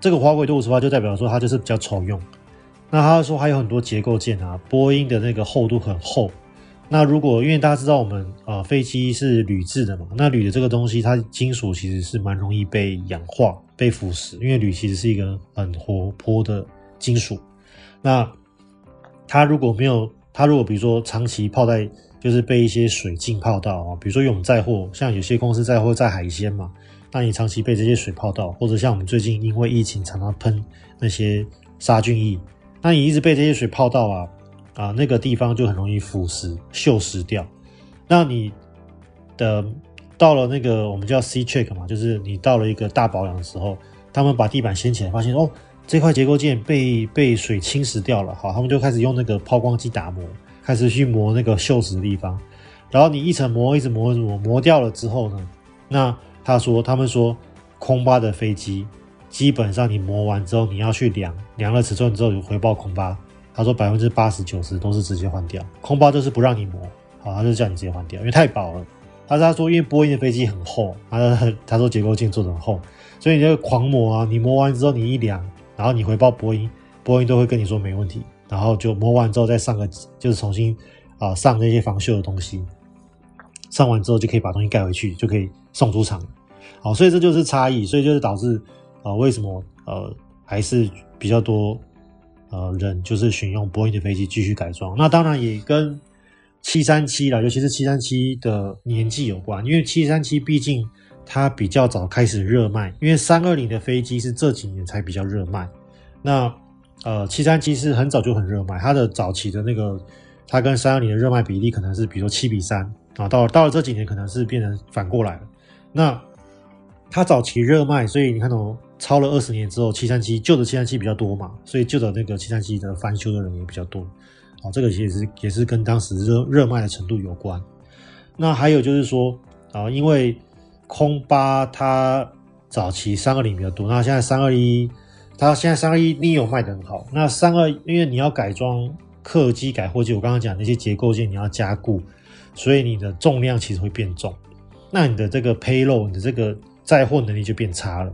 这个滑轨多五十趴，就代表说它就是比较丑用。那他说还有很多结构件啊，波音的那个厚度很厚。那如果因为大家知道我们呃飞机是铝制的嘛，那铝的这个东西它金属其实是蛮容易被氧化、被腐蚀，因为铝其实是一个很活泼的金属。那它如果没有，它如果比如说长期泡在，就是被一些水浸泡到啊，比如说因为我们载货，像有些公司载货载海鲜嘛，那你长期被这些水泡到，或者像我们最近因为疫情常常喷那些杀菌液，那你一直被这些水泡到啊。啊，那个地方就很容易腐蚀、锈蚀掉。那你的到了那个我们叫 C check 嘛，就是你到了一个大保养的时候，他们把地板掀起来，发现哦，这块结构件被被水侵蚀掉了。好，他们就开始用那个抛光机打磨，开始去磨那个锈蚀的地方。然后你一层磨，一直磨，一直磨，磨掉了之后呢，那他说，他们说空巴的飞机基本上你磨完之后，你要去量量了尺寸之后，你回报空巴。他说百分之八十九十都是直接换掉，空包就是不让你磨，好，他就叫你直接换掉，因为太薄了。他他说因为波音的飞机很厚，他他说结构件做的很厚，所以你就狂磨啊，你磨完之后你一量，然后你回报波音，波音都会跟你说没问题，然后就磨完之后再上个就是重新啊上那些防锈的东西，上完之后就可以把东西盖回去，就可以送出厂。好，所以这就是差异，所以就是导致啊为什么呃还是比较多。呃，人就是选用波音的飞机继续改装，那当然也跟七三七啦，尤其是七三七的年纪有关，因为七三七毕竟它比较早开始热卖，因为三二零的飞机是这几年才比较热卖。那呃，七三七是很早就很热卖，它的早期的那个，它跟三二零的热卖比例可能是比如说七比三啊，到到了这几年可能是变成反过来了。那它早期热卖，所以你看哦。超了二十年之后，七三七旧的七三七比较多嘛，所以旧的那个七三七的翻修的人也比较多，哦，这个也是也是跟当时热热卖的程度有关。那还有就是说啊，因为空八它早期三二零比较多，那现在三二一，它现在三二一 neo 卖得很好。那三二因为你要改装客机改货机，我刚刚讲那些结构件你要加固，所以你的重量其实会变重，那你的这个 payload 你的这个载货能力就变差了。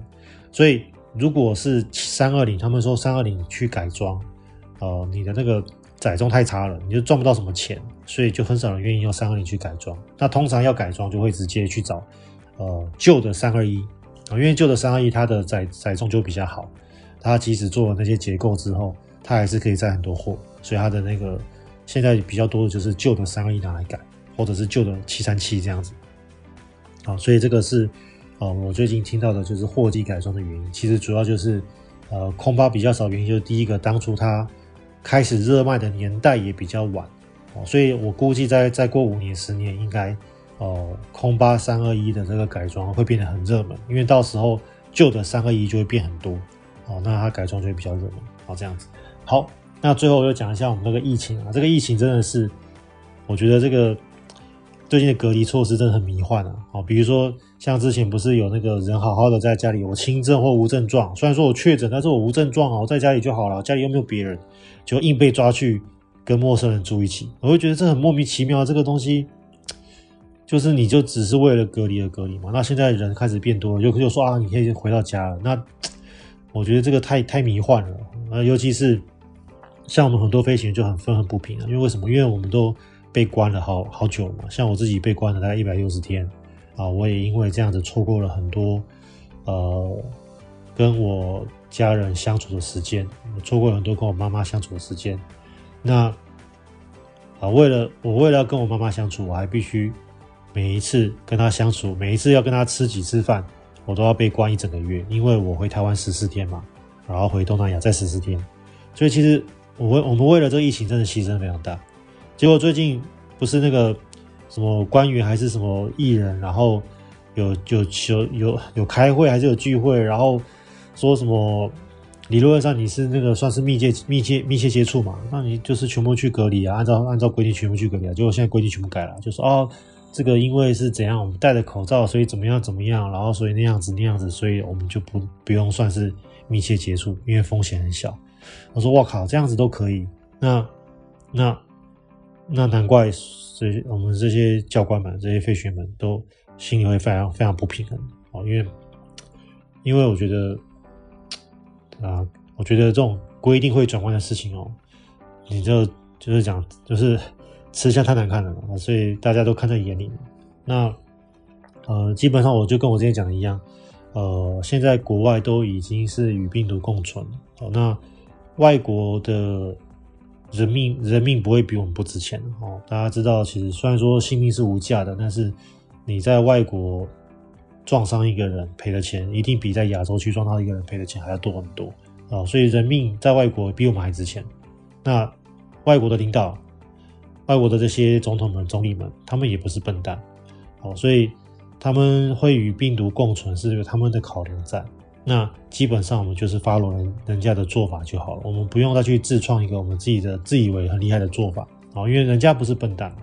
所以，如果是三二零，他们说三二零去改装，呃，你的那个载重太差了，你就赚不到什么钱，所以就很少人愿意用三二零去改装。那通常要改装，就会直接去找呃旧的三二一啊，因为旧的三二一它的载载重就比较好，它即使做了那些结构之后，它还是可以载很多货，所以它的那个现在比较多的就是旧的三二一拿来改，或者是旧的七三七这样子。好，所以这个是。哦，我最近听到的就是货机改装的原因，其实主要就是，呃，空巴比较少，原因就是第一个，当初它开始热卖的年代也比较晚，哦，所以我估计再再过五年、十年，应该，哦，空巴三二一的这个改装会变得很热门，因为到时候旧的三二一就会变很多，哦，那它改装就会比较热门，好，这样子。好，那最后我就讲一下我们那个疫情啊，这个疫情真的是，我觉得这个。最近的隔离措施真的很迷幻啊！好，比如说像之前不是有那个人好好的在家里，我轻症或无症状，虽然说我确诊，但是我无症状啊，我在家里就好了，家里又没有别人，就硬被抓去跟陌生人住一起，我会觉得这很莫名其妙。这个东西就是你就只是为了隔离而隔离嘛？那现在人开始变多了，就就说啊，你可以回到家了。那 我觉得这个太太迷幻了啊！尤其是像我们很多飞行员就很愤恨不平啊，因为为什么？因为我们都。被关了好好久嘛，像我自己被关了大概一百六十天啊，我也因为这样子错过了很多呃跟我家人相处的时间，错过了很多跟我妈妈相处的时间。那啊，为了我为了要跟我妈妈相处，我还必须每一次跟她相处，每一次要跟她吃几次饭，我都要被关一整个月，因为我回台湾十四天嘛，然后回东南亚再十四天，所以其实我为我们为了这个疫情真的牺牲非常大。结果最近不是那个什么官员还是什么艺人，然后有有有有有开会还是有聚会，然后说什么理论上你是那个算是密切密切密切接触嘛，那你就是全部去隔离啊，按照按照规定全部去隔离啊。结果现在规定全部改了，就说哦。这个因为是怎样，我们戴着口罩，所以怎么样怎么样，然后所以那样子那样子，所以我们就不不用算是密切接触，因为风险很小。我说我靠，这样子都可以，那那那难怪这些我们这些教官们、这些废学们都心里会非常非常不平衡哦，因为因为我觉得啊，我觉得这种规定会转弯的事情哦，你就就是讲就是。吃相太难看了嘛，所以大家都看在眼里。那呃，基本上我就跟我之前讲的一样，呃，现在国外都已经是与病毒共存。哦，那外国的人命人命不会比我们不值钱哦。大家知道，其实虽然说性命是无价的，但是你在外国撞伤一个人赔的钱，一定比在亚洲区撞到一个人赔的钱还要多很多啊。所以人命在外国比我们还值钱。那外国的领导。外国的这些总统们、总理们，他们也不是笨蛋，哦，所以他们会与病毒共存是有他们的考量在。那基本上我们就是 follow 人人家的做法就好了，我们不用再去自创一个我们自己的自以为很厉害的做法，哦，因为人家不是笨蛋。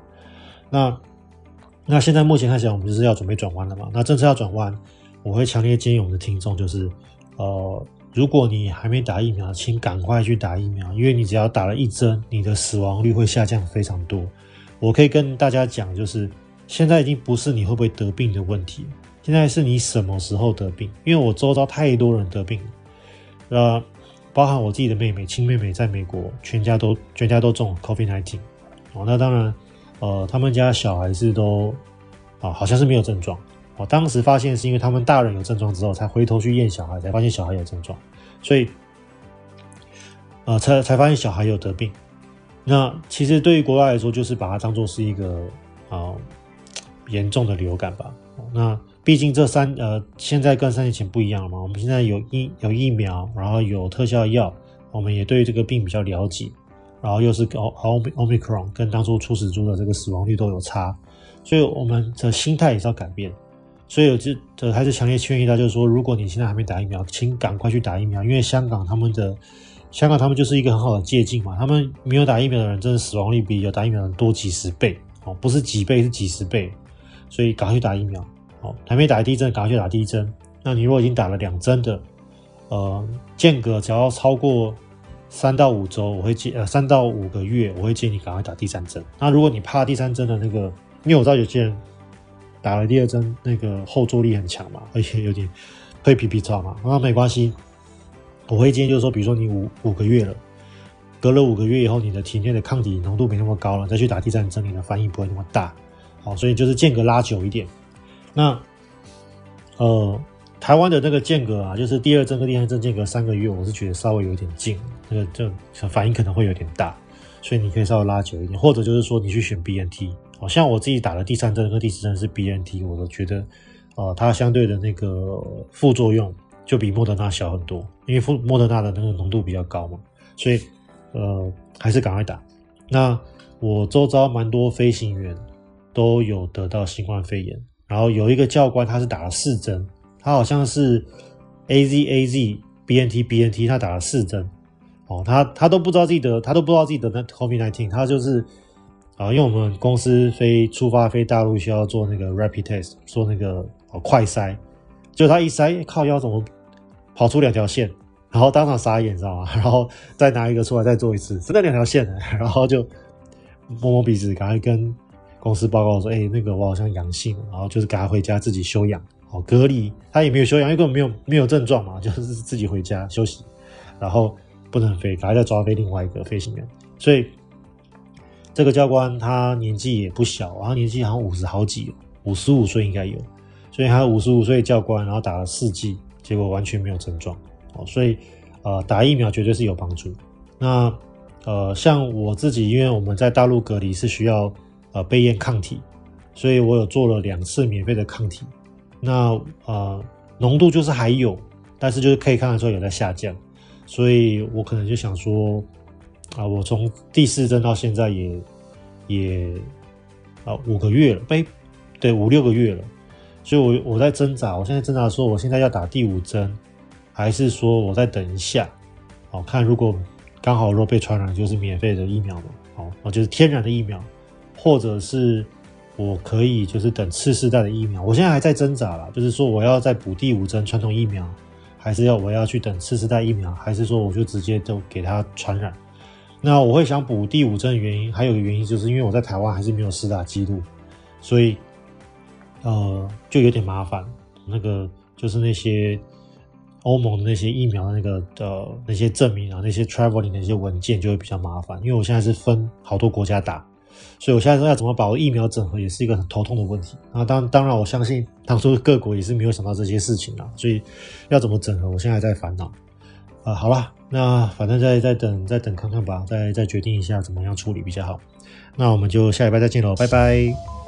那那现在目前看起来，我们就是要准备转弯了嘛？那政策要转弯，我会强烈建议我们的听众就是，呃。如果你还没打疫苗，请赶快去打疫苗，因为你只要打了一针，你的死亡率会下降非常多。我可以跟大家讲，就是现在已经不是你会不会得病的问题，现在是你什么时候得病。因为我周遭太多人得病了，呃，包含我自己的妹妹、亲妹妹在美国，全家都全家都中 COVID-19。哦，那当然，呃，他们家小孩是都啊，好像是没有症状。我当时发现是因为他们大人有症状之后，才回头去验小孩，才发现小孩有症状，所以，呃，才才发现小孩有得病。那其实对于国外来说，就是把它当做是一个啊、呃、严重的流感吧。那毕竟这三呃现在跟三年前不一样了嘛，我们现在有疫有疫苗，然后有特效药，我们也对这个病比较了解，然后又是奥奥奥密克戎跟当初初始株的这个死亡率都有差，所以我们的心态也是要改变。所以我就这还是强烈劝喻他，就是说，如果你现在还没打疫苗，请赶快去打疫苗，因为香港他们的香港他们就是一个很好的借镜嘛。他们没有打疫苗的人，真的死亡率比有打疫苗的人多几十倍哦，不是几倍，是几十倍。所以赶快去打疫苗哦，还没打第一针，赶快去打第一针。那你如果已经打了两针的，呃，间隔只要超过三到五周，我会建呃三到五个月，我会建议你赶快打第三针。那如果你怕第三针的那个，因为我知道有些人。打了第二针，那个后坐力很强嘛，而且有点会皮皮躁嘛。那没关系，我会建议就是说，比如说你五五个月了，隔了五个月以后，你的体内的抗体浓度没那么高了，再去打第三针，你的反应不会那么大。好，所以就是间隔拉久一点。那呃，台湾的那个间隔啊，就是第二针跟第三针间隔三个月，我是觉得稍微有点近，那个就反应可能会有点大，所以你可以稍微拉久一点，或者就是说你去选 BNT。好像我自己打了第三针和第四针是 BNT，我都觉得，呃，它相对的那个副作用就比莫德纳小很多，因为莫莫德纳的那个浓度比较高嘛，所以呃还是赶快打。那我周遭蛮多飞行员都有得到新冠肺炎，然后有一个教官他是打了四针，他好像是 AZ AZ BNT BNT，他打了四针，哦，他他都不知道自己得，他都不知道自己得那 COVID nineteen，他就是。啊，因为我们公司飞出发飞大陆需要做那个 rapid test，做那个快筛，就他一筛，靠腰怎么跑出两条线，然后当场傻眼，知道吗？然后再拿一个出来再做一次，真的两条线，然后就摸摸鼻子，赶快跟公司报告说，哎、那个我好像阳性，然后就是赶快回家自己休养，好隔离。他也没有休养，因为根本没有没有症状嘛，就是自己回家休息，然后不能飞，赶快再抓飞另外一个飞行员，所以。这个教官他年纪也不小，然后年纪好像五十好几，五十五岁应该有，所以他五十五岁教官，然后打了四剂，结果完全没有症状哦，所以呃打疫苗绝对是有帮助。那呃像我自己，因为我们在大陆隔离是需要呃备验抗体，所以我有做了两次免费的抗体，那呃浓度就是还有，但是就是可以看得出有在下降，所以我可能就想说。啊，我从第四针到现在也也啊五个月了，对，对五六个月了，所以我我在挣扎，我现在挣扎说，我现在要打第五针，还是说我再等一下，好看如果刚好如果被传染，就是免费的疫苗嘛，好，就是天然的疫苗，或者是我可以就是等次世代的疫苗，我现在还在挣扎啦，就是说我要再补第五针传统疫苗，还是要我要去等次世代疫苗，还是说我就直接就给它传染。那我会想补第五针的原因，还有个原因，就是因为我在台湾还是没有施打记录，所以呃就有点麻烦。那个就是那些欧盟的那些疫苗的那个呃那些证明啊，那些 traveling 的那些文件就会比较麻烦。因为我现在是分好多国家打，所以我现在说要怎么把我疫苗整合，也是一个很头痛的问题。那当当然，我相信当初各国也是没有想到这些事情啊，所以要怎么整合，我现在还在烦恼。啊、好了，那反正再再等再等看看吧，再再决定一下怎么样处理比较好。那我们就下礼拜再见喽，拜拜。